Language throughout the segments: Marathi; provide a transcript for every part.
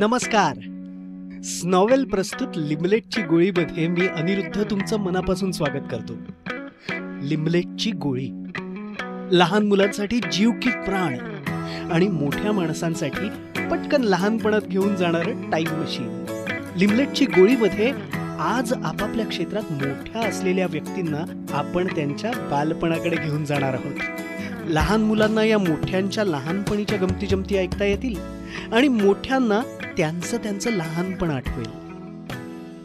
नमस्कार. स्नॉवेल प्रस्तुत लिमलेटची गोळीमध्ये मी अनिरुद्ध तुमचं मनापासून स्वागत करतो. लिमलेटची गोळी. लहान मुलांसाठी जीव की प्राण आणि मोठ्या माणसांसाठी पटकन लहानपणात घेऊन जाणारं टाईम मशीन. लिमलेटची गोळीमध्ये आज आपापल्या क्षेत्रात मोठ्या असलेल्या व्यक्तींना आपण त्यांच्या बालपणाकडे घेऊन जाणार आहोत. लहान मुलांना या मोठ्यांच्या लहानपणीच्या गमती जमती ऐकता येतील आणि मोठ्यांना त्यांचं त्यांचं लहानपण आठवेल.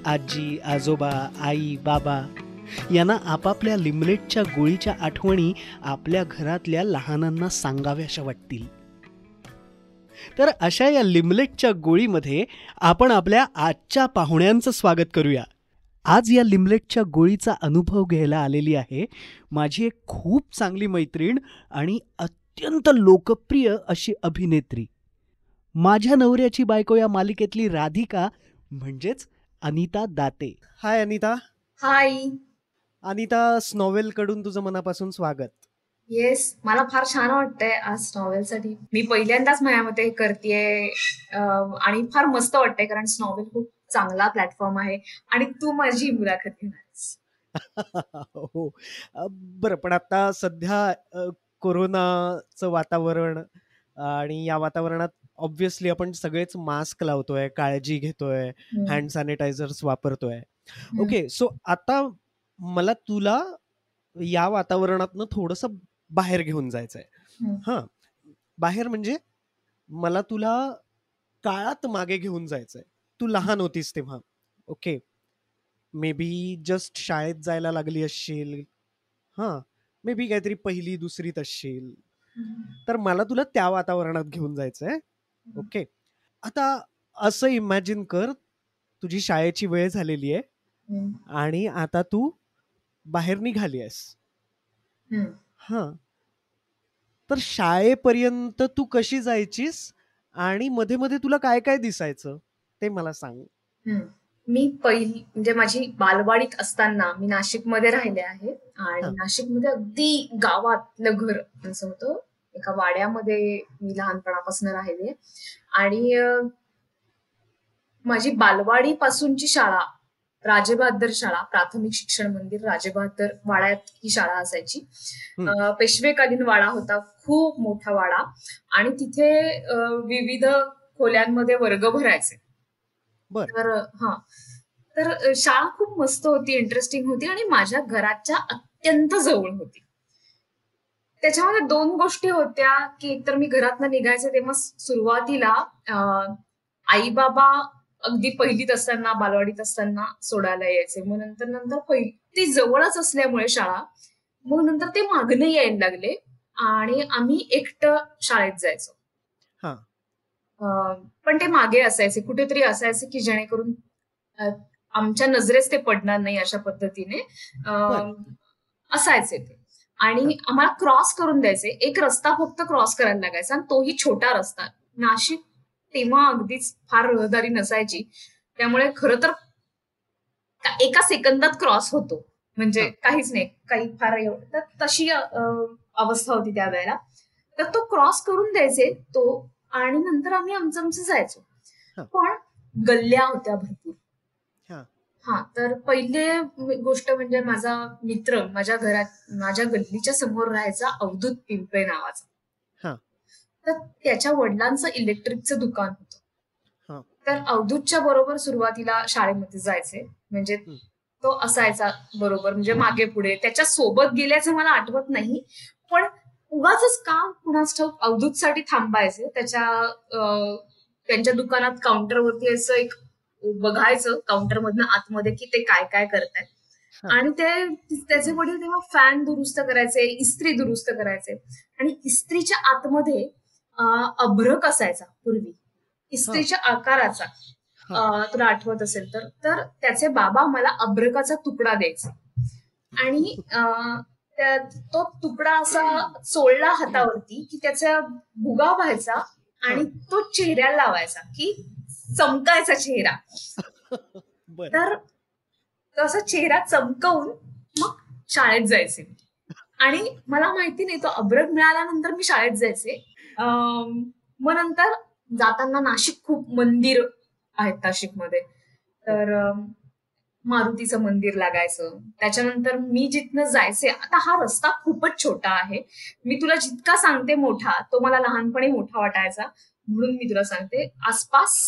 आजी आजोबा आई बाबा यांना आपापल्या लिमलेटच्या गोळीच्या आठवणी आपल्या घरातल्या लहानांना सांगाव्याशा वाटतील. तर अशा या लिमलेटच्या गोळीमध्ये आपण आपल्या आजच्या पाहुण्यांचं स्वागत करूया. आज या लिमलेटच्या गोळीचा अनुभव घ्यायला आलेली आहे माझी एक खूप चांगली मैत्रीण आणि अत्यंत लोकप्रिय अशी अभिनेत्री. माझ्या नवऱ्याची बायको या मालिकेतली राधिका म्हणजेच अनिता दाते. हाय अनिता. हाय. अनिता स्नॉवेल कडून तुझं मनापासून स्वागत. येस मला फार छान वाटतंय आज नॉवेल साठी मी पहिल्यांदाच माझ्यामध्ये करतेय आणि फार मस्त वाटतंय कारण स्नॉवेल खूप चांगला प्लॅटफॉर्म आहे आणि तू माझी मुलाखत घेणार हो. बरं पण आता सध्या कोरोनाचं वातावरण आणि या वातावरणात ऑब्व्हियसली आपण सगळेच मास्क लावतोय काळजी घेतोय हँड सॅनिटायझर्स वापरतोय. ओके सो आता मला तुला या वातावरणातनं थोडस बाहेर घेऊन जायचंय. हा बाहेर म्हणजे मला तुला काळात मागे घेऊन जायचंय. तू लहान होतीस तेव्हा. ओके मे बी जस्ट शाळेत जायला लागली असशील. हा मे बी काहीतरी पहिली दुसरीत असशील. तर मला तुला त्या वातावरणात घेऊन जायचंय. ओके आता असं इमॅजिन कर तुझी शाळेची वेळ झालेली आहे. आणि आता तू बाहेर निघाली आहेस. हा तर शाळेपर्यंत तू कशी जायचीस आणि मध्ये मध्ये तुला काय काय दिसायचं ते मला सांग. मी पहिली म्हणजे माझी बालवाडीत असताना मी नाशिकमध्ये राहिले आहे आणि. नाशिकमध्ये अगदी गावातलं घर असं होतं एका वाड्यामध्ये मी लहानपणापासून राहिले. आणि माझी बालवाडी पासूनची शाळा राजेबहादर शाळा प्राथमिक शिक्षण मंदिर राजेबहादर वाड्यात ही शाळा असायची. पेशवेकालीन वाडा होता खूप मोठा वाडा. आणि तिथे विविध खोल्यांमध्ये वर्ग भरायचे. बर. तर हा. तर शाळा खूप मस्त होती इंटरेस्टिंग होती आणि माझ्या घराच्या अत्यंत जवळ होती. त्याच्यामध्ये दोन गोष्टी होत्या की एकतर मी घरातनं निघायचे तेव्हा सुरुवातीला आई बाबा अगदी पहिलीत असताना बालवाडीत असताना सोडायला यायचे. मग नंतर नंतर पहिली ती जवळच असल्यामुळे शाळा. मग नंतर ते मागणे यायला लागले आणि आम्ही एकटं शाळेत जायचो. हा. पण ते मागे असायचे. कुठेतरी असायचे की जेणेकरून आमच्या नजरेस ते पडणार नाही अशा पद्धतीने. असायचे ते. आणि आम्हाला क्रॉस करून द्यायचे एक रस्ता फक्त क्रॉस करायला लागायचा आणि तोही छोटा रस्ता. नाशिक तेव्हा अगदीच फार रहदारी नसायची. त्यामुळे खरं तर एका सेकंदात क्रॉस होतो. म्हणजे. काहीच नाही. काही फार एवढं. तर तशी अवस्था होती त्यावेळेला. तर तो क्रॉस करून द्यायचे तो आणि नंतर आम्ही आमचं आमचं जायचो. पण गल्ल्या होत्या भरपूर. हा. तर पहिले गोष्ट म्हणजे माझा मित्र माझ्या घरात माझ्या गल्लीच्या समोर राहायचा अवधूत पिंपळे नावाचा हा. तर त्याच्या वडिलांचं इलेक्ट्रिकचं दुकान होतं हा. तर अवधूतच्या बरोबर सुरुवातीला शाळेमध्ये जायचे म्हणजे. तो असायचा बरोबर म्हणजे मागे पुढे त्याच्या सोबत गेल्याचं मला आठवत नाही पण उगाच का कुणाच ठाऊक अवधूतसाठी थांबायचे त्याच्या त्यांच्या दुकानात काउंटरवरती असं एक बघायचं काउंटर मधनं आतमध्ये की ते काय काय करतायत. आणि ते त्याचे वडील तेव्हा फॅन दुरुस्त करायचे इस्त्री दुरुस्त करायचे. आणि इस्त्रीच्या आतमध्ये अभ्रक असायचा पूर्वी. इस्त्रीच्या आकाराचा. तुला आठवत असेल तर तर त्याचे बाबा मला अभ्रकाचा तुकडा द्यायचे. आणि तो तुकडा असा चोळला हातावरती की त्याचा भुगा व्हायचा आणि तो चेहऱ्याला लावायचा की चमकायचा चेहरा. तर तसा चेहरा चमकवून मग शाळेत जायचे. आणि मला माहिती नाही तो अभ्रक मिळाल्यानंतर मी शाळेत जायचे. अं, मग नंतर जाताना नाशिक खूप मंदिर आहेत नाशिकमध्ये. तर मारुतीचं मंदिर लागायचं. त्याच्यानंतर मी जिथनं जायचे आता हा रस्ता खूपच छोटा आहे. मी तुला जितका सांगते मोठा तो मला लहानपणी मोठा वाटायचा. म्हणून मी तुला सांगते आसपास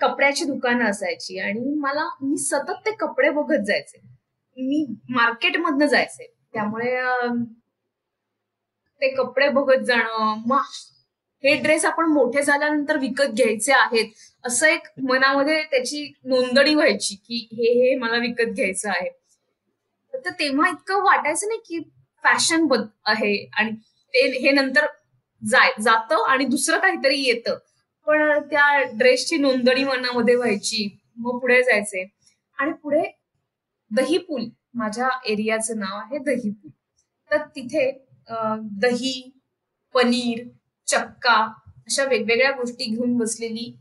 कपड्याची दुकानं असायची आणि मला मी सतत ते कपडे बघत जायचे. मी मार्केटमधनं जायचे. त्यामुळे ते कपडे बघत जाणं मग हे ड्रेस आपण मोठे झाल्यानंतर विकत घ्यायचे आहेत असं एक मनामध्ये त्याची नोंदणी व्हायची की हे हे मला विकत घ्यायचं आहे. तर तेव्हा इतकं वाटायचं नाही की फॅशन बद आहे आणि ते हे नंतर जाय जातं आणि दुसरं काहीतरी येतं. पण त्या ड्रेसची नोंदणी मनामध्ये व्हायची मग पुढे जायचे. आणि पुढे दहीपूल माझ्या एरियाचं नाव आहे दहीपूल. तर तिथे दही पनीर चक्का अशा वेगवेगळ्या गोष्टी घेऊन बसलेली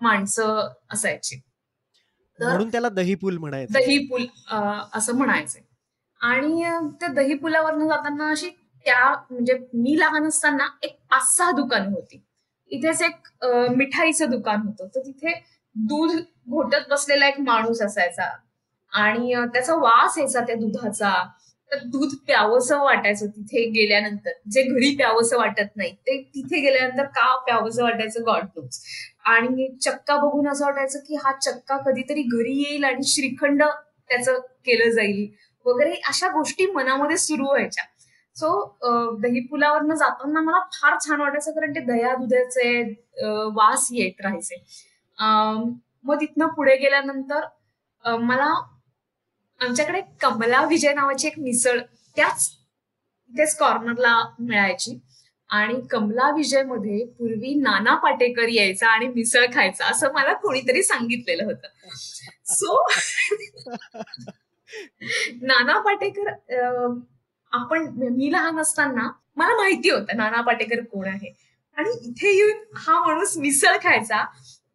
माणसं असायची. म्हणून त्याला दहीपूल म्हणायचं. दहीपूल असं म्हणायचंय आणि त्या दहीपुलावरनं जाताना अशी त्या म्हणजे मी लहान असताना एक पाच सहा दुकान होती. इथेच एक मिठाईचं दुकान होतं. तर तिथे दूध घोटत बसलेला एक माणूस असायचा. आणि त्याचा वास यायचा त्या दुधाचा. तर दूध प्यावंसं वाटायचं तिथे गेल्यानंतर. जे घरी प्यावंसं वाटत नाही ते तिथे गेल्यानंतर का प्यावंसं वाटायचं? गॉड नोज आणि चक्का बघून असं वाटायचं की हा चक्का कधीतरी घरी येईल आणि श्रीखंड त्याचं केलं जाईल. वगैरे अशा गोष्टी मनामध्ये सुरू व्हायच्या. सो दही पुलावरनं जाताना मला फार छान वाटायचं कारण ते दया दुधाचे वास येत राहायचे. मग तिथनं पुढे गेल्यानंतर मला आमच्याकडे कमला विजय नावाची एक मिसळ त्याच तेच कॉर्नरला मिळायची. आणि कमला विजयमध्ये पूर्वी नाना पाटेकर यायचा आणि मिसळ खायचा असं मला कोणीतरी सांगितलेलं होतं. सो नाना पाटेकर आपण मी लहान असताना मला माहिती होतं नाना पाटेकर कोण आहे. आणि इथे येऊन हा माणूस मिसळ खायचा.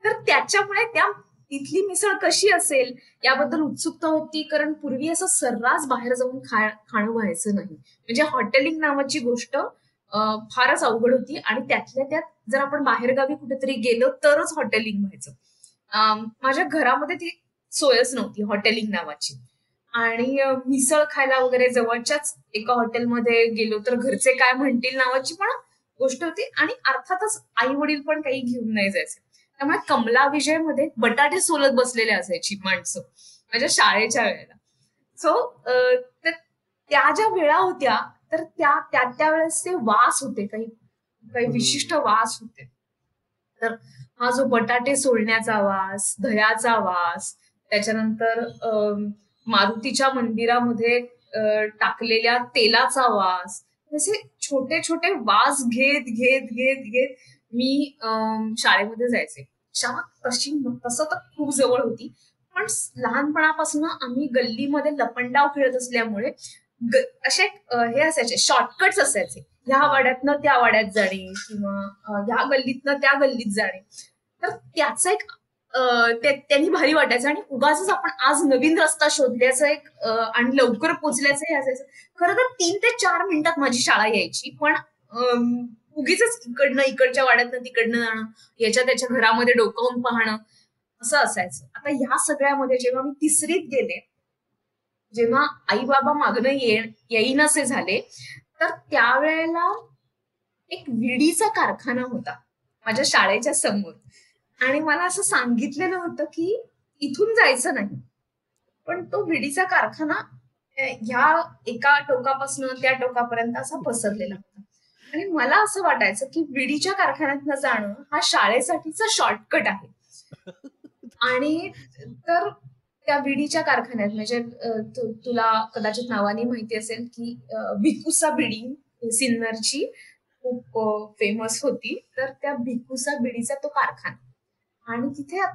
तर त्याच्यामुळे त्या तिथली मिसळ कशी असेल याबद्दल उत्सुकता होती. कारण पूर्वी असं सर्रास बाहेर जाऊन खा खाणं व्हायचं नाही. म्हणजे हॉटेलिंग नावाची गोष्ट फारच अवघड होती. आणि त्यातल्या त्यात जर आपण बाहेरगावी कुठेतरी गेलो तरच हॉटेलिंग व्हायचं. माझ्या घरामध्ये ती सोयच नव्हती हॉटेलिंग नावाची. आणि मिसळ खायला वगैरे जवळच्याच एका हॉटेलमध्ये गेलो तर घरचे काय म्हणतील नावाची पण गोष्ट होती आणि अर्थातच आई वडील पण काही घेऊन नाही जायचे. त्यामुळे कमला विजयमध्ये बटाटे सोलत बसलेले असायची माणसं माझ्या शाळेच्या वेळेला. सो त्या ज्या वेळा होत्या तर त्या त्या त्या वेळेस ते वास होते काही काही विशिष्ट वास होते. तर हा जो बटाटे सोलण्याचा वास दह्याचा वास त्याच्यानंतर मारुतीच्या मंदिरामध्ये टाकलेल्या तेलाचा वास. असे छोटे छोटे वास घेत घेत घेत घेत मी शाळेमध्ये जायचे. शाळा तशी तसं तर खूप जवळ होती. पण लहानपणापासून आम्ही गल्लीमध्ये लपंडाव खेळत असल्यामुळे असे हे असायचे शॉर्टकट्स असायचे. ह्या वाड्यातनं त्या वाड्यात जाणे किंवा ह्या गल्लीतनं त्या गल्लीत जाणे. तर त्याचा एक त्यांनी भारी वाटायचं. आणि उगाच आपण आज नवीन रस्ता शोधल्याचं एक आणि लवकर पोचल्याचं हे असायचं. खरं तर तीन ते चार मिनिटात माझी शाळा यायची. पण उगीच इकडनं इकडच्या वाड्यातनं तिकडनं जाणं याच्या त्याच्या घरामध्ये डोकावून पाहणं असं असायचं. आता ह्या सगळ्यामध्ये जेव्हा मी तिसरीत गेले जेव्हा आई बाबा मागणं ये येईनसे झाले तर त्यावेळेला एक विडीचा कारखाना होता माझ्या शाळेच्या समोर. आणि मला असं सांगितलेलं होतं की इथून जायचं नाही. पण तो विडीचा कारखाना ह्या एका टोकापासून त्या टोकापर्यंत असा पसरलेला होता. आणि मला असं वाटायचं की विडीच्या कारखान्यात जाणं हा शाळेसाठीचा शॉर्टकट आहे. आणि तर त्या विडीच्या कारखान्यात म्हणजे तुला कदाचित नावाने माहिती असेल की भिकुसा बिडी सिन्नरची खूप फेमस होती. तर त्या भिकुसा बिडीचा तो कारखाना. आणि तिथे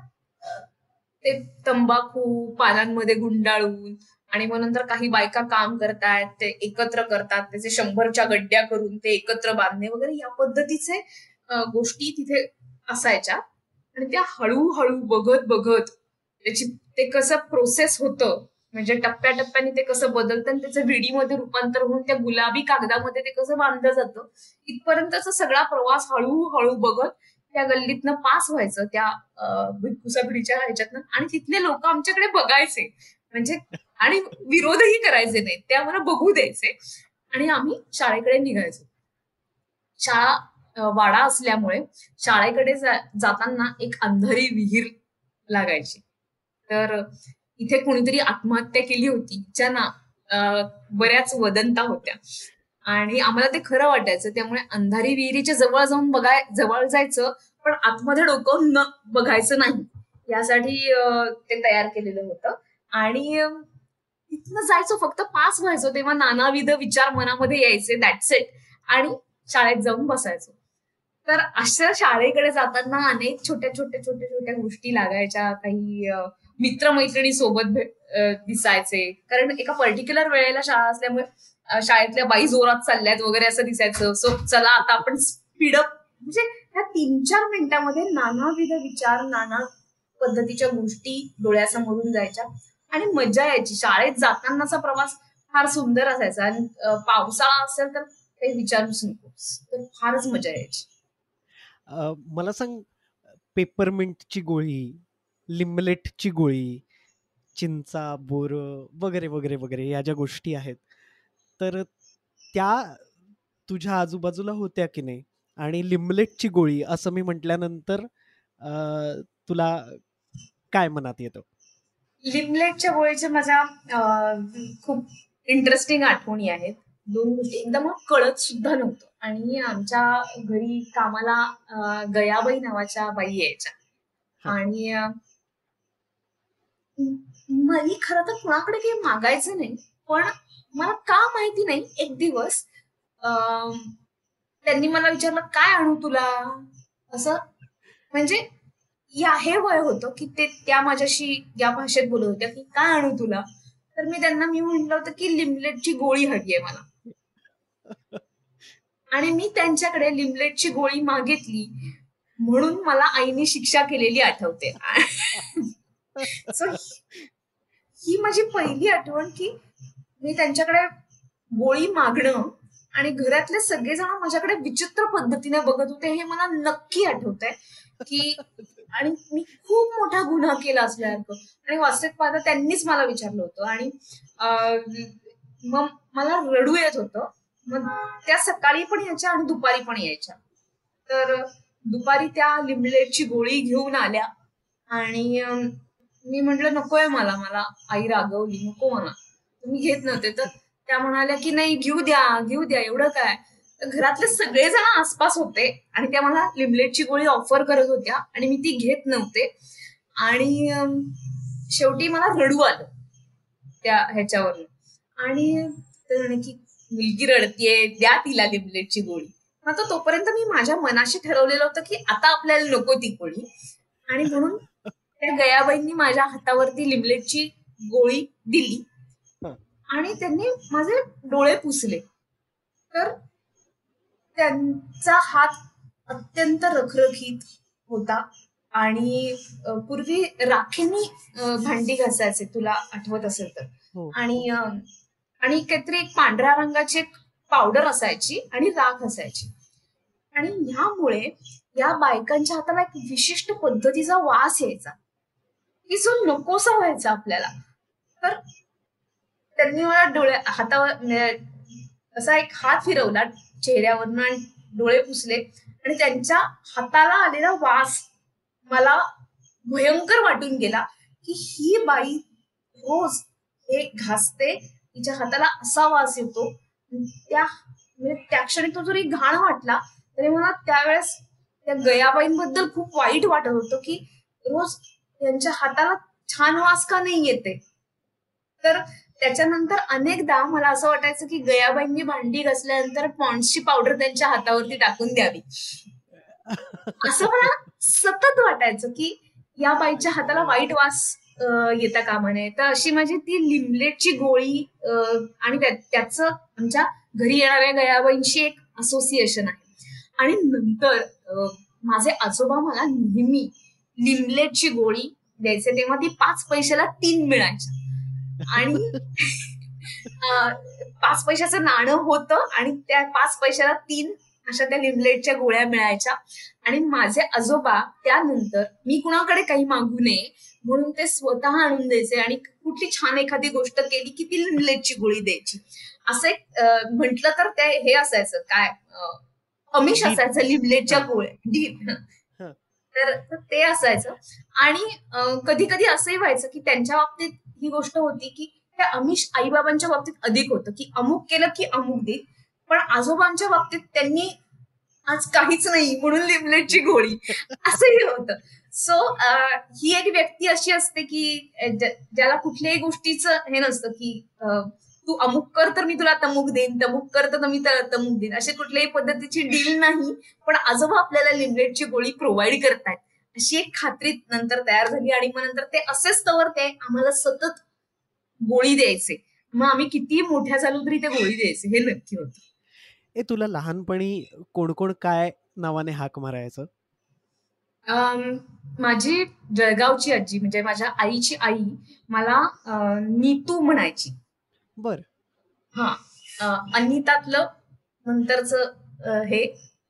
ते तंबाखू पानांमध्ये गुंडाळून आणि मग नंतर काही बायका काम करतायत ते एकत्र करतात त्याचे शंभरच्या गड्ड्या करून ते एकत्र बांधणे वगैरे या पद्धतीचे गोष्टी तिथे असायच्या. आणि त्या हळूहळू बघत बघत त्याची ते कसं प्रोसेस होतं म्हणजे टप्प्याटप्प्याने ते कसं बदलतं आणि त्याचं विडीमध्ये रूपांतर होऊन त्या गुलाबी कागदामध्ये ते कसं बांधलं जातं इथपर्यंतचा सगळा प्रवास हळूहळू बघत त्या गल्लीतनं पास व्हायचं त्या कुसापिढीच्या ह्याच्यातनं. आणि तिथले लोक आमच्याकडे बघायचे. म्हणजे आणि विरोधही करायचे नाही ते आम्हाला बघू द्यायचे. आणि आम्ही शाळेकडे निघायचो. शाळा वाडा असल्यामुळे शाळेकडे जाताना एक अंधारी विहीर लागायची. तर इथे कोणीतरी आत्महत्या केली होती. ज्यांना बऱ्याच वदंता होत्या. आणि आम्हाला ते खरं वाटायचं. त्यामुळे अंधारी विहिरीच्या जवळ जाऊन बघाय जवळ जायचं पण आतमध्ये डोकं न बघायचं नाही. यासाठी ते तयार केलेलं होतं. आणि तिथनं जायचो फक्त पास व्हायचो तेव्हा नानाविध विचार मनामध्ये यायचे दॅट्स इट आणि शाळेत जाऊन बसायचो. तर अशा शाळेकडे जाताना अनेक छोट्या छोट्या छोट्या छोट्या गोष्टी लागायच्या. काही मित्रमैत्रिणी सोबत दिसायचे. कारण एका पर्टिक्युलर वेळेला शाळा असल्यामुळे शाळेतल्या बाई जोरात चालल्यात वगैरे असं दिसायचं. सो चला आता आपण स्पीडअप म्हणजे ह्या तीन चार मिनिटांमध्ये नानाविध विचार नाना पद्धतीच्या गोष्टी डोळ्यासमोरून जायच्या. आणि मजा यायची. शाळेत जातानाचा प्रवास फार सुंदर असायचा. आणि पावसाळा असेल तर काही विचारूच नकोस. तर फारच मजा यायची. मला सांग पेपरमिंटची गोळी लिमलेटची गोळी चिंचा बोर वगैरे वगैरे वगैरे या ज्या गोष्टी आहेत तर त्या तुझ्या आजूबाजूला होत्या की नाही? आणि लिमलेटची गोळी असं मी म्हटल्यानंतर तुला काय मनात येतं? लिमलेटच्या गोळीच्या माझ्या खूप इंटरेस्टिंग आठवणी आहेत. दोन गोष्टी. एकदम कळत सुद्धा नव्हतं. आणि आमच्या घरी कामाला गयाबाई नावाच्या बाई यायच्या. आणि मी खरं तर कुणाकडे काही मागायचं नाही. पण मला का माहिती नाही. एक दिवस त्यांनी मला विचारलं काय आणू तुला? असं. म्हणजे या हे वय होतं की ते त्या माझ्याशी या भाषेत बोलत होत्या की काय आणू तुला? तर मी त्यांना मी म्हटलं होतं की लिमलेटची गोळी हवी आहे मला. आणि मी त्यांच्याकडे लिमलेटची गोळी मागितली. म्हणून मला आईने शिक्षा केलेली आठवते. ही माझी पहिली आठवण की मी त्यांच्याकडे गोळी मागणं आणि घरातले सगळेजण माझ्याकडे विचित्र पद्धतीने बघत होते हे मला नक्की आठवत आहे की आणि मी खूप मोठा गुन्हा केला असल्यासारखं. आणि वास्तविक पाहता त्यांनीच मला विचारलं होतं आणि मग मला रडू येत होतं. मग त्या सकाळी पण यायच्या आणि दुपारी पण यायच्या. तर दुपारी त्या लिमलेटची गोळी घेऊन आल्या आणि मी म्हंटल नकोय मला मला आई रागवली नको मला. तुम्ही घेत नव्हते. तर त्या म्हणाल्या की नाही घेऊ द्या घेऊ द्या एवढं काय? घरातले सगळेजण आसपास होते आणि त्या मला लिमलेटची गोळी ऑफर करत होत्या आणि मी ती घेत नव्हते. आणि शेवटी मला रडू आलं त्या ह्याच्यावरून. आणि ते म्हणे की मुलगी रडतीये द्या तिला लिमलेटची गोळी. आता तोपर्यंत मी माझ्या मनाशी ठरवलेलं होतं की आता आपल्याला नको ती गोळी. आणि म्हणून त्या गयाबाईंनी माझ्या हातावरती लिमलेटची गोळी दिली. आणि त्यांनी माझे डोळे पुसले. तर त्यांचा हात अत्यंत रखरखीत होता आणि पूर्वी राखेनी भांडी घासायचे तुला आठवत असेल तर. हो. आणि आणि काहीतरी एक पांढऱ्या रंगाची पावडर असायची आणि राख असायची. आणि ह्यामुळे या बायकांच्या हाताला एक विशिष्ट पद्धतीचा वास यायचा. की जो नकोसा व्हायचा आपल्याला. तर त्यांनी मला डोळ्या हातावर म्हणजे असा एक हात फिरवला चेहऱ्यावरनं आणि डोळे पुसले. आणि त्यांच्या हाताला आलेला वास मला भयंकर वाटून गेला की ही बाई रोज हे घासते तिच्या हाताला असा वास येतो. त्या म्हणजे त्या क्षणी तो जरी घाण वाटला तरी मला त्यावेळेस त्या गयाबाईंबद्दल खूप वाईट वाटत होतं की रोज त्यांच्या हाताला छान वास का नाही येते? तर त्याच्यानंतर अनेकदा मला असं वाटायचं की गयाबाईंनी भांडी घासल्यानंतर पॉन्ड्सची पावडर त्यांच्या हातावरती टाकून द्यावी. असं मला सतत वाटायचं की या बाईच्या हाताला वाईट वास येता कामा नये तर अशी माझी ती लिमलेटची गोळी आणि त्याच आमच्या घरी येणाऱ्या गयाबाईंशी एक असोसिएशन आहे. आणि नंतर माझे आजोबा मला नेहमी लिमलेटची गोळी द्यायचे तेव्हा ती पाच पैशाला तीन मिळायच्या. आणि पाच पैशाचं नाणं होतं आणि त्या पाच पैशाला तीन अशा त्या लिमलेटच्या गोळ्या मिळायच्या. आणि माझे आजोबा त्यानंतर मी कुणाकडे काही मागू नये म्हणून ते स्वतः आणून द्यायचे आणि कुठली छान एखादी गोष्ट केली की ती लिमलेटची गोळी द्यायची. असं एक म्हटलं तर ते हे असायचं काय अमिष. असायचं लिमलेटच्या. गोळ्या तर ते असायचं. आणि कधी कधी असंही व्हायचं की त्यांच्या बाबतीत ही गोष्ट होती की हे अमिष आईबाबांच्या बाबतीत अधिक होतं. की अमुक केलं की अमुक दे पण आजोबांच्या बाबतीत त्यांनी आज काहीच नाही म्हणून लिमलेटची गोळी. असंही होतं. सो ही एक व्यक्ती अशी असते की ज्याला कुठल्याही गोष्टीचं हे नसतं की तू अमुक कर तर मी तुला तमुक देईन तमुक कर तर मी तमुक देईन. अशी कुठल्याही पद्धतीची डील नाही. पण आजोबा आपल्याला लिमलेटची गोळी प्रोव्हाइड करतायत. अशी एक खात्री नंतर तयार झाली आणि मग नंतर ते असेच तवर ते आम्हाला सतत गोळी द्यायचे. मग आम्ही किती मोठ्या झालो तरी ते गोळी द्यायचे. हे नक्की होतं. ए तुला लहानपणी कोण कोण काय नावाने हाक मारायचं? माझी जळगावची आजी म्हणजे माझ्या आईची आई मला नीतू म्हणायची. बर. हा. अनितातलं नंतरच हे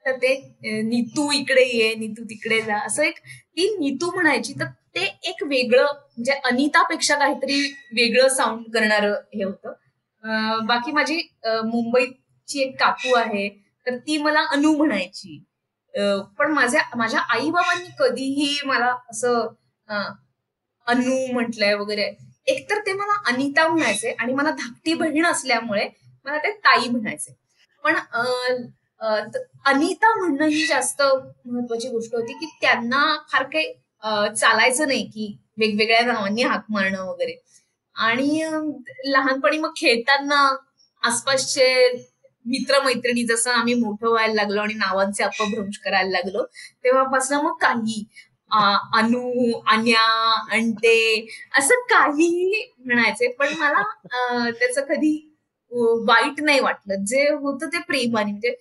तर ते नीतू इकडे ये नीतू तिकडे जा. असं एक ती नीतू म्हणायची तर ते एक वेगळं म्हणजे अनितापेक्षा काहीतरी वेगळं साऊंड करणार हे होतं. बाकी माझी मुंबईची एक काकू आहे तर ती मला अनु म्हणायची. पण माझ्या माझ्या आई बाबांनी कधीही मला असं अनु म्हटलंय वगैरे एकतर ते मला अनिता म्हणायचे आणि मला धाकटी बहीण असल्यामुळे मला ते ताई म्हणायचे. पण अनिता म्हणणं ही जास्त महत्वाची गोष्ट होती की त्यांना फार काही चालायचं नाही की वेगवेगळ्या नावांनी हाक मारणं वगैरे. आणि लहानपणी मग खेळताना आसपासचे मित्रमैत्रिणी जसं आम्ही मोठं व्हायला लागलो आणि नावांचे अपभ्रंश करायला लागलो तेव्हापासून मग काही अनु अन्या अंटे असं काहीही म्हणायचे. पण मला त्याचं कधी वाईट नाही वाटलं. जे होतं ते प्रेमाने. म्हणजे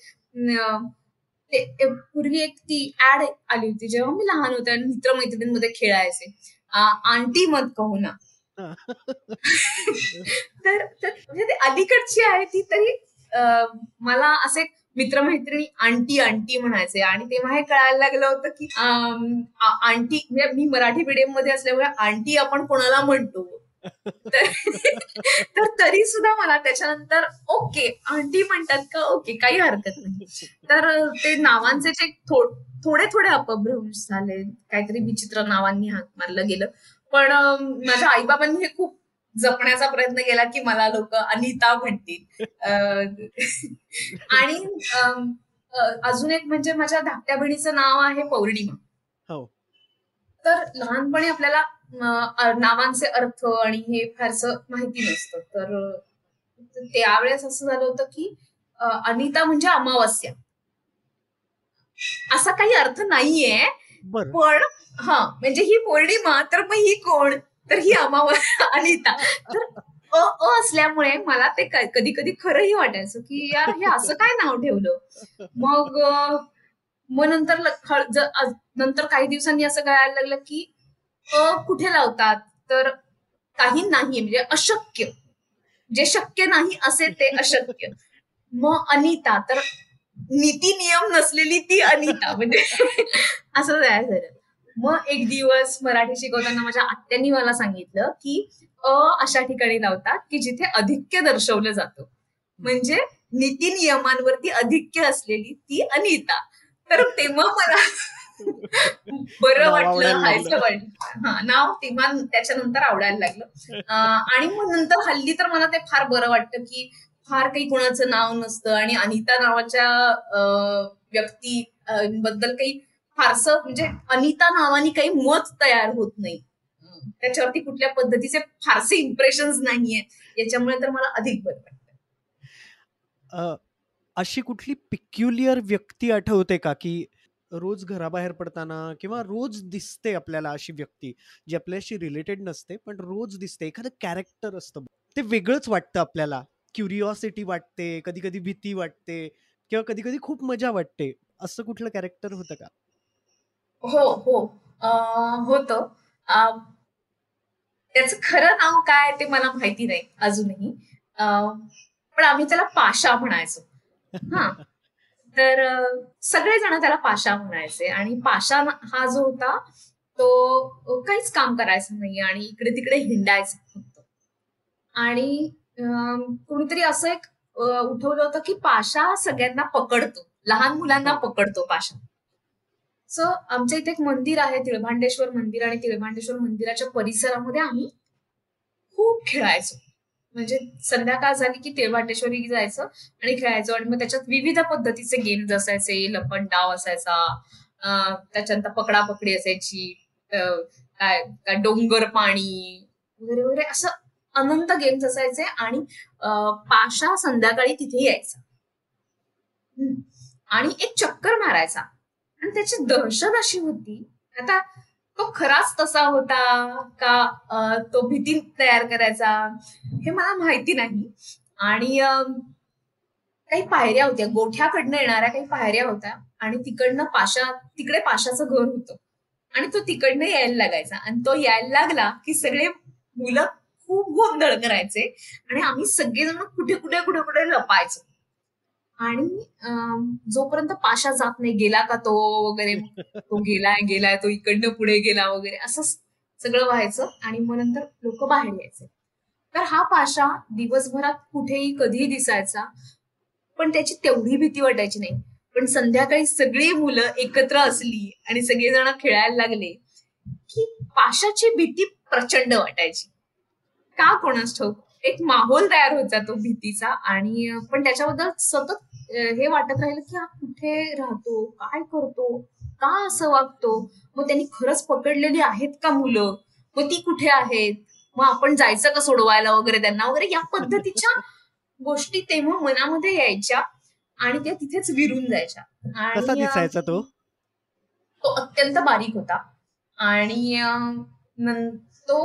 पूर्वी एक ती ऍड आली होती. जेव्हा मी लहान होते आणि मित्रमैत्रिणींमध्ये खेळायचे. आंटी मत कहू ना. तर म्हणजे ते अलीकडची आहे ती तरी मला असे मित्रमैत्रिणी आंटी आंटी म्हणायचे. आणि तेव्हा हे कळायला लागलं होतं की आंटी म्हणजे मी मराठी मीडियममध्ये असल्यामुळे आंटी आपण कोणाला म्हणतो? तर तर सुद्धा मला त्याच्यानंतर ओके आंटी म्हणतात का ओके काही हरकत नाही. तर ते नावांचे जे थोडे थोडे अपभ्रंश झाले. काहीतरी विचित्र नावांनी हाक मारलं गेलं. पण माझ्या आईबाबांनी हे खूप जपण्याचा प्रयत्न केला की मला लोक अनिता म्हणतील. आणि अजून एक म्हणजे माझ्या धाकट्या बहिणीचं नाव आहे पौर्णिमा. हो. तर लहानपणी आपल्याला नावांचे अर्थ आणि हे फारसं माहिती नसतं. तर त्यावेळेस असं झालं होतं की अनिता म्हणजे अमावस्या. असा काही अर्थ नाहीये पण हा म्हणजे ही पौर्णिमा तर मग ही कोण? तर ही अमावस्या अनिता. तर अ अ असल्यामुळे मला ते कधी कधी खरंही वाटायचं की यार हे असं काय नाव ठेवलं? मग मग नंतर नंतर काही दिवसांनी असं कळायला लागलं की कुठे लावतात? तर काही नाही म्हणजे अशक्य. जे शक्य नाही असे ते अशक्य. मग अनिता. तर नीती नियम नसलेली ती अनिता. म्हणजे असं तयार झालं. मग एक दिवस मराठी शिकवताना माझ्या आत्यांनी मला सांगितलं की अ अशा ठिकाणी लावतात की जिथे अधिक्य दर्शवलं जातं. म्हणजे नीती नियमांवरती अधिक्य असलेली ती अनिता. तर तेव्हा मला बरं वाटलं हा नाव तेव्हा त्याच्यानंतर आवडायला लागलं. आणि मग नंतर हल्ली तर मला ते फार बरं वाटतं की फार काही कोणाचं नाव नसतं आणि अनिता नावाच्या व्यक्ती बद्दल काही फारसं म्हणजे अनिता नावाने काही मत तयार होत नाही. त्याच्यावरती कुठल्या पद्धतीचे फारसे इम्प्रेशन्स नाहीये. याच्यामुळे तर मला अधिक बरं वाटतं. अशी कुठली पिक्युलियर व्यक्ती आठवते का? की रोज घराबाहेर पडताना किंवा रोज दिसते आपल्याला अशी व्यक्ती जी आपल्याशी रिलेटेड नसते पण रोज दिसते एखादं कॅरेक्टर असतं. ते वेगळंच वाटतं आपल्याला. क्युरिओसिटी वाटते कधी कधी भीती वाटते किंवा कधी कधी खूप मजा वाटते. असं कुठलं कॅरेक्टर होतं का? हो हो. होत. होतं त्याचं खरं नाव काय ते मला माहिती नाही अजूनही. पण आम्ही त्याला पाशा म्हणायचो. हा. तर सगळेजण त्याला पाशा म्हणायचे आणि पाशा हा जो होता तो काहीच काम करायचा नाही आणि इकडे तिकडे हिंडायचा फक्त. आणि कोणीतरी असं एक उठवलं होतं की पाशा सगळ्यांना पकडतो. लहान मुलांना पकडतो पाशा सो आमच्या इथे एक मंदिर आहे तिळभांडेश्वर मंदिर आणि तिळभांडेश्वर मंदिराच्या परिसरामध्ये आम्ही खूप खेळायचो. म्हणजे संध्याकाळ झाली की तिळभांडेश्वरी जायचं आणि खेळायचं. आणि मग त्याच्यात विविध पद्धतीचे गेम्स असायचे. लपन डाव असायचा. त्याच्यानंतर पकडापकडी असायची. काय काय डोंगर पाणी वगैरे वगैरे असं अनंत गेम्स असायचे आणि पाशा संध्याकाळी तिथे यायचा. आणि एक चक्कर मारायचा. आणि त्याची दहशत अशी होती. आता तो खराच तसा होता का तो भीती तयार करायचा हे मला माहिती नाही. आणि काही पायऱ्या होत्या गोठ्याकडनं येणाऱ्या काही पायऱ्या होत्या आणि तिकडनं पाशा तिकडे पाशाचं घर होतं. आणि तो तिकडनं यायला लागायचा. आणि तो यायला लागला की सगळे मुलं खूप गोंधळ करायचे आणि आम्ही सगळेजण कुठे कुठे कुठे कुठे लपायचो. आणि जोपर्यंत पाशा जात नाही गेला का तो वगैरे तो गेलाय गेलाय तो इकडनं पुढे गेला वगैरे असं सगळं व्हायचं आणि मग नंतर लोक बाहेर यायचे. तर हा पाशा दिवसभरात कुठेही कधीही दिसायचा पण त्याची तेवढी भीती वाटायची नाही. पण संध्याकाळी सगळी मुलं एकत्र असली आणि सगळेजण खेळायला लागले की पाशाची भीती प्रचंड वाटायची. का कोणास ठाऊक? एक माहोल तयार होत जातो भीतीचा आणि पण त्याच्याबद्दल सतत हे वाटत राहिलं की हा कुठे राहतो? काय करतो? का असं वागतो? मग त्यांनी खरंच पकडलेली आहेत का मुलं? मग ती कुठे आहेत? मग आपण जायचं का सोडवायला वगैरे त्यांना वगैरे? या पद्धतीच्या गोष्टी तेव्हा मनामध्ये यायच्या आणि त्या तिथेच विरून जायच्या. आणि दिसायचा तो? तो अत्यंत बारीक होता. आणि तो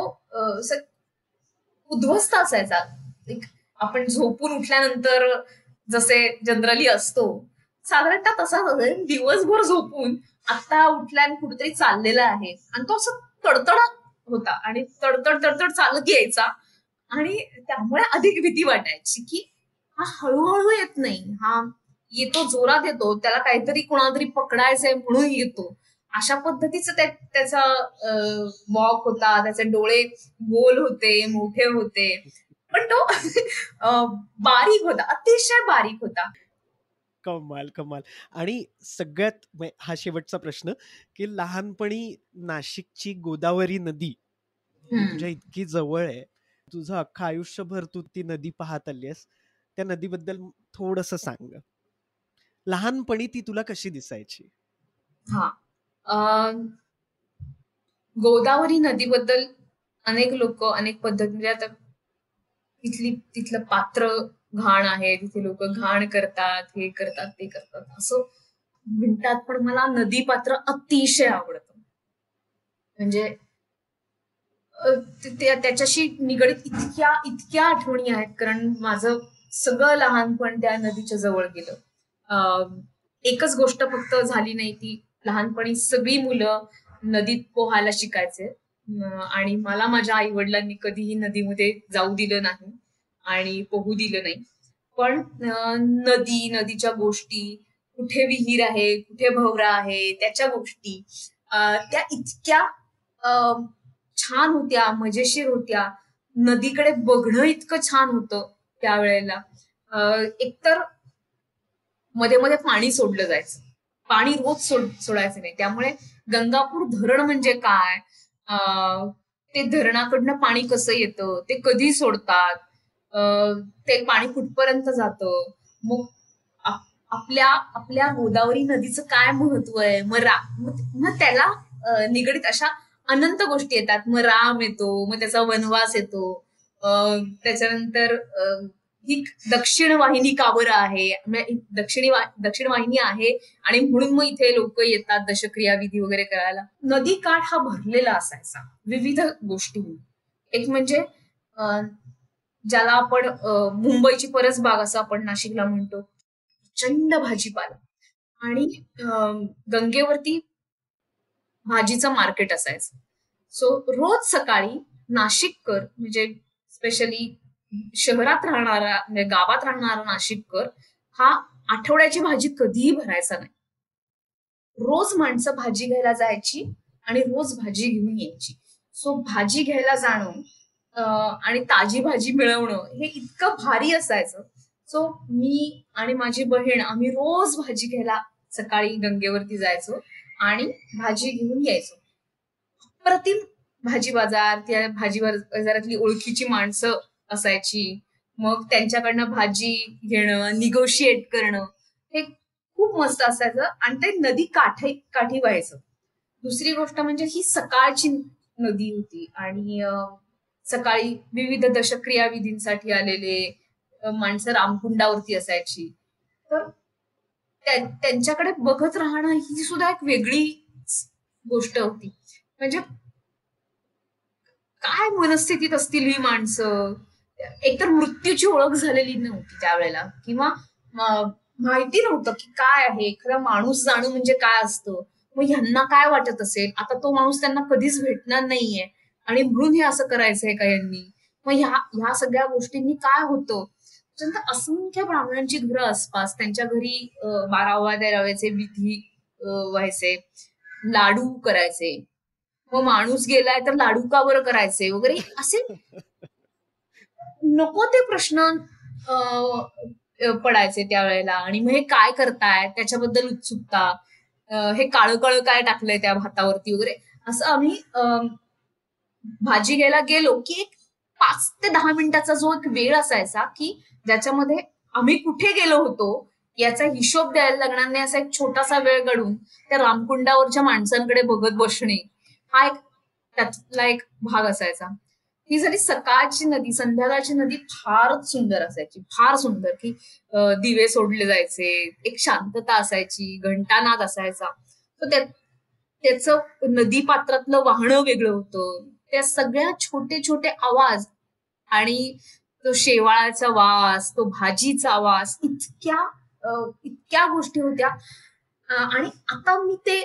उद्ध्वस्त असायचा. आपण झोपून उठल्यानंतर जसे जनरली असतो साधारणतः तसा दिवसभर झोपून आता उठल्यान कुठेतरी चाललेला आहे. आणि तो असं तडतडत होता आणि तडतड तडतड चालत यायचा. आणि त्यामुळे अधिक भीती वाटायची की हा हळूहळू येत नाही. हा येतो जोरात येतो. त्याला काहीतरी कुणातरी पकडायचंय म्हणून येतो. अशा पद्धतीचं त्याचा वॉक होता त्याचे डोळे गोल होते मोठे होते. पण तो बारीक होता अतिशय बारीक होता. कमाल कमाल. आणि सगळ्यात हा शेवटचा प्रश्न की लहानपणी नाशिकची गोदावरी नदी तुझ्या इतकी जवळ आहे. तुझं अख्खं आयुष्यभर तू ती नदी पाहत आलीस त्या नदीबद्दल थोडस सांग लहानपणी ती तुला कशी दिसायची? हा. गोदावरी नदीबद्दल अनेक लोक अनेक पद्धत म्हणजे आता तिथली तिथलं पात्र घाण आहे तिथे लोक घाण करतात हे करतात ते करतात. असं म्हणतात पण मला नदी पात्र अतिशय आवडत. म्हणजे त्याच्याशी निगडीत इतक्या इतक्या आठवणी आहेत कारण माझं सगळं लहानपण त्या नदीच्या जवळ गेलं. एकच गोष्ट फक्त झाली नाही ती लहानपणी सगळी मुलं नदीत पोहायला शिकायचे. आणि मला माझ्या आई वडिलांनी कधीही नदीमध्ये जाऊ दिलं नाही आणि पोहू दिलं नाही. पण नदी नदीच्या गोष्टी कुठे विहीर आहे कुठे भवरा आहे त्याच्या गोष्टी त्या इतक्या छान होत्या मजेशीर होत्या. नदीकडे बघणं इतकं छान होतं त्यावेळेला. एकतरमध्ये मध्ये पाणी सोडलं जायचं. पाणी रोज सोड सोडायचं नाही. त्यामुळे गंगापूर धरण म्हणजे काय? ते धरणाकडनं पाणी कसं येतं? ते कधी सोडतात? ते पाणी कुठपर्यंत जातं? मग आपल्या आपल्या गोदावरी नदीचं काय महत्त्व आहे? मग रा मग त्याला निगडीत अशा अनंत गोष्टी येतात. मग राम येतो मग त्याचा वनवास येतो. त्याच्यानंतर ही दक्षिण वाहिनी काबर आहे? दक्षिणी दक्षिण वाहिनी आहे आणि म्हणून मग इथे लोक येतात दशक्रिया विधी वगैरे करायला. नदी काठ हा भरलेला असायचा विविध गोष्टी एक म्हणजे ज्याला आपण मुंबईची परस बाग असं आपण नाशिकला म्हणतो प्रचंड भाजीपाला. आणि गंगेवरती भाजीचं मार्केट असायचं. सो रोज सकाळी नाशिककर म्हणजे स्पेशली शहरात राहणारा म्हणजे गावात राहणारा नाशिककर हा आठवड्याची भाजी कधीही भरायचा नाही. रोज माणसं भाजी घ्यायला जायची आणि रोज भाजी घेऊन यायची. सो भाजी घ्यायला जाणं आणि ताजी भाजी मिळवणं हे इतकं भारी असायचं. सो मी आणि माझी बहीण आम्ही रोज भाजी घ्यायला सकाळी गंगेवरती जायचो आणि भाजी घेऊन यायचो. प्रतिम भाजी बाजार त्या भाजी बाजारातली ओळखीची माणसं असायची. मग त्यांच्याकडनं भाजी घेणं निगोशिएट करणं हे खूप मस्त असायचं आणि ते नदी काठी काठी व्हायचं. दुसरी गोष्ट म्हणजे ही सकाळची नदी होती आणि सकाळी विविध दशक्रिया विधींसाठी आलेले माणसं रामकुंडावरती असायची. तर त्यांच्याकडे बघत राहणं ही सुद्धा एक वेगळी गोष्ट होती. म्हणजे काय मनस्थितीत असतील ही माणसं? एकतर मृत्यूची ओळख झालेली नव्हती त्यावेळेला. किंवा माहिती नव्हतं की काय आहे खरं माणूस जाणं म्हणजे काय असतं. मग ह्यांना काय वाटत असेल? आता तो माणूस त्यांना कधीच भेटणार नाहीये. आणि म्हणून हे असं करायचंय का यांनी? मग ह्या ह्या सगळ्या गोष्टींनी काय होतं? त्याच्यानंतर असंख्य ब्राह्मणांची घरं आसपास त्यांच्या घरी बारावा तेराव्याचे विधी व्हायचे. लाडू करायचे. मग माणूस गेलाय तर लाडू का बरं करायचे? वगैरे असे नको ते प्रश्न पडायचे त्यावेळेला. आणि मग हे काय करताय? त्याच्याबद्दल उत्सुकता? हे काळं काळं काय टाकलंय त्या भातावरती वगैरे? असं आम्ही भाजी घ्यायला गेलो की एक पाच ते दहा मिनिटाचा जो एक वेळ असायचा की ज्याच्यामध्ये आम्ही कुठे गेलो होतो याचा हिशोब द्यायला लागणार नाही असा एक छोटासा वेळ घडून त्या रामकुंडावरच्या माणसांकडे बघत बसणे हा एक त्यातला एक भाग असायचा. ही झाली सकाळची नदी संध्याकाळची नदी फारच सुंदर असायची. फार सुंदर की दिवे सोडले जायचे एक शांतता असायची घंटानाद असायचा. तर त्याचं नदी पात्रातलं वाहणं वेगळं होतं. त्या सगळ्या छोटे छोटे आवाज आणि तो शेवाळाचा वास तो भाजीचा वास इतक्या इतक्या गोष्टी होत्या. आणि आता मी ते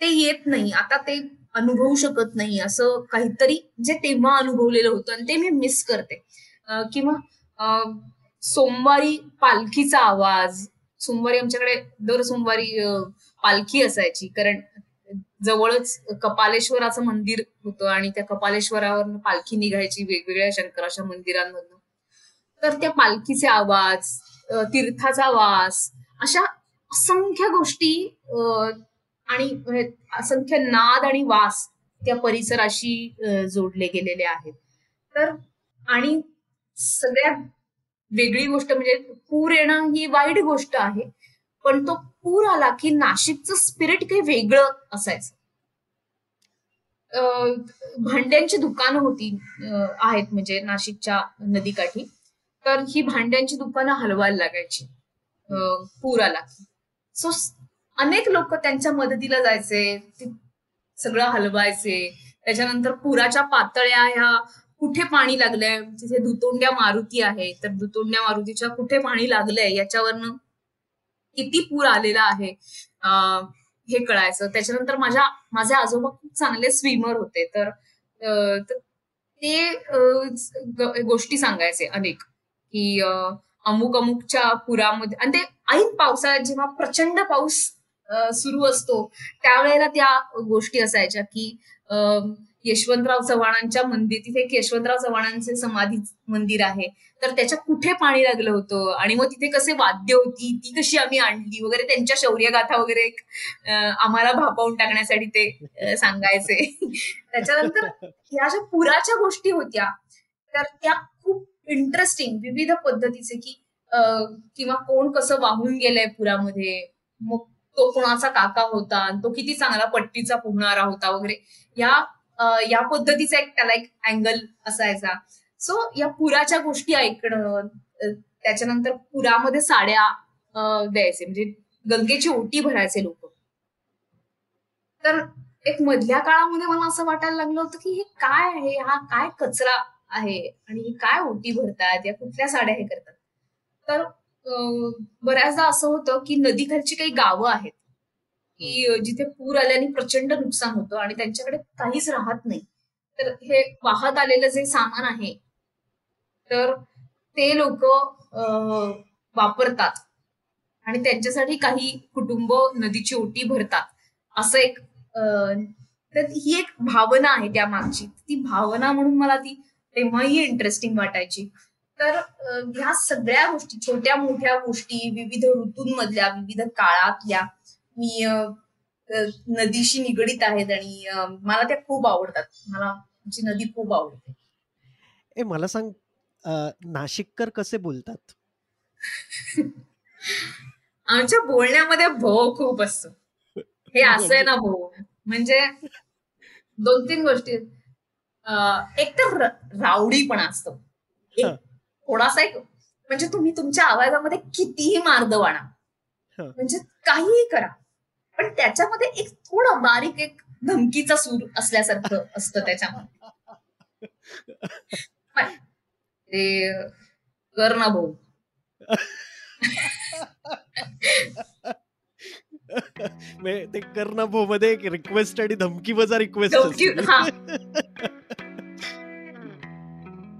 ते येत नाही. आता ते अनुभवू शकत नाही असं काहीतरी जे तेव्हा अनुभवलेलं होतं आणि ते मी मिस करते. किंवा सोमवारी पालखीचा आवाज सोमवारी आमच्याकडे दर सोमवारी पालखी असायची कारण जवळच कपालेश्वराचं मंदिर होतं आणि त्या कपालेश्वरावर पालखी निघायची वेगवेगळ्या शंकराच्या मंदिरांमधून. तर त्या पालखीचे आवाज तीर्थाचा वास अशा असंख्य गोष्टी आणि म्हणजे असंख्य नाद आणि वास त्या परिसराशी जोडले गेलेले आहेत. तर आणि सगळ्यात वेगळी गोष्ट म्हणजे पूर येणं ही वाईट गोष्ट आहे पण तो पूर आला की नाशिकचं स्पिरिट काही वेगळं असायचं. भांड्यांची दुकानं होती आहेत म्हणजे नाशिकच्या नदीकाठी तर ही भांड्यांची दुकानं हलवायला लागायची पूर आला सो अनेक लोक त्यांच्या मदतीला जायचे सगळं हलवायचे. त्याच्यानंतर पुराच्या पातळ्या ह्या कुठे पाणी लागलंय? तिथे दुतोंड्या मारुती आहे तर दुतोंड्या मारुतीच्या कुठे पाणी लागलंय? याच्यावरनं किती पूर आलेला आहे हे कळायचं. त्याच्यानंतर माझ्या माझे आजोबा खूप चांगले स्विमर होते. तर ते गोष्टी सांगायचे अनेक की अमुक अमुकच्या पुरामध्ये आणि ते ऐन पावसाळ्यात जेव्हा प्रचंड पाऊस सुरू असतो. त्यावेळेला त्या गोष्टी असायच्या की यशवंतराव चव्हाणांच्या मंदिर तिथे एक यशवंतराव चव्हाणांचे समाधी मंदिर आहे. तर त्याच्या कुठे पाणी लागलं होतं? आणि मग तिथे कसे वाद्य होती? ती कशी आम्ही आणली? वगैरे त्यांच्या शौर्यगाथा वगैरे आम्हाला भापावून टाकण्यासाठी ते सांगायचे. त्याच्यानंतर ह्या ज्या पुराच्या गोष्टी होत्या तर त्या खूप इंटरेस्टिंग विविध पद्धतीचे की किंवा कोण कसं वाहून गेलंय पुरामध्ये? मग तो कोणाचा काका होता तो किती चांगला पट्टीचा पोहणारा होता वगैरे या या पद्धतीचा एक त्याला एक अँगल असायचा. सो या पुराच्या गोष्टी ऐकणं त्याच्यानंतर पुरामध्ये साड्या द्यायचे. म्हणजे गंगेची ओटी भरायचे लोक. तर एक मधल्या काळामध्ये मला असं वाटायला लागलं होतं की हे काय आहे? हा काय कचरा आहे? आणि काय ओटी भरतात? या कुठल्या साड्या हे करतात? तर बऱ्याचदा असं होतं की नदीखालची काही गावं आहेत की जिथे पूर आल्याने प्रचंड नुकसान होतं आणि त्यांच्याकडे काहीच राहत नाही. तर हे वाहत आलेलं जे सामान आहे तर ते लोक वापरतात आणि त्यांच्यासाठी काही कुटुंब नदीची ओटी भरतात. असं एक तर ही एक भावना आहे त्या मागची ती भावना म्हणून मला ती तेव्हाही इंटरेस्टिंग वाटायची. तर ह्या सगळ्या गोष्टी छोट्या मोठ्या गोष्टी विविध ऋतूंमधल्या विविध काळातल्या मी नदीशी निगडीत आहेत आणि मला त्या खूप आवडतात. मला जी नदी खूप आवडते. ए मला सांग नाशिककर कसे बोलतात? आमच्या बोलण्यामध्ये भो खूप असतो. हे असं आहे ना भो म्हणजे दोन तीन गोष्टी एक तर र- रावडीपणा असतो. एक. थोडासा एक म्हणजे तुम्ही तुमच्या आवाजामध्ये कितीही मार्द वाणा. हं. म्हणजे काहीही करा. पण त्याच्यामध्ये एक थोडं बारीक एक धमकीचा सूर असल्यासारखं असतं त्याच्यामध्ये. ते कर ना भाऊ. म्हणजे ते कर्णा भो मध्ये एक रिक्वेस्ट आणि धमकी वजा रिक्वेस्ट.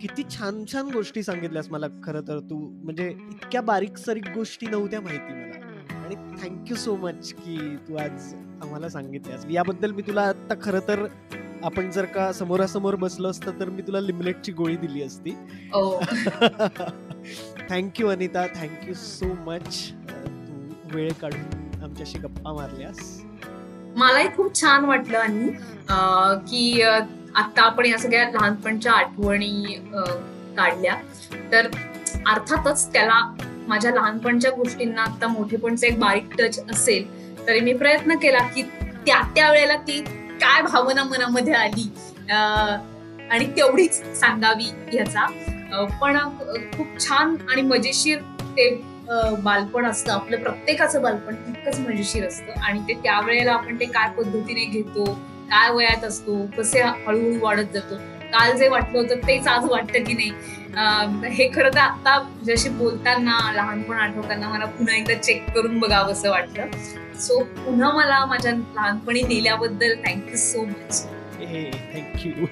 किती छान छान गोष्टी सांगितल्यास मला खरं तर तू म्हणजे इतक्या बारीक सारीक गोष्टी नव्हत्या माहिती मला. आणि थँक्यू सो मच की तू आज आम्हाला सांगितल्यास. याबद्दल मी तुला आता खरं तर आपण जर का समोरासमोर बसलो असतं तर मी तुला लिमलेटची गोळी दिली असती. Thank you Anita. Thank you so much तू वेळ काढून आमच्याशी गप्पा मारल्यास. मलाही खूप छान वाटलं आणि की आता आपण या सगळ्या लहानपणच्या आठवणी काढल्या. तर अर्थातच त्याला माझ्या लहानपणच्या गोष्टींना आता मोठेपणचं एक बारीक टच असेल तरी मी प्रयत्न केला की त्या त्या वेळेला ती काय भावना मनामध्ये आली आणि तेवढीच सांगावी ह्याचा. पण खूप छान आणि मजेशीर ते बालपण असतं. आपलं प्रत्येकाचं बालपण तितकंच मजेशीर असतं आणि ते त्यावेळेला आपण ते काय पद्धतीने घेतो काय वयात असतो कसे हळूहळू वाढत जातो काल जे वाटलं होतं तेच आज वाटतं की नाही. हे खरं तर आता जसे बोलताना लहानपण आठवताना मला पुन्हा एकदा चेक करून बघावं असं वाटलं. सो पुन्हा मला माझ्या लहानपणी नेल्याबद्दल thank you so much thank you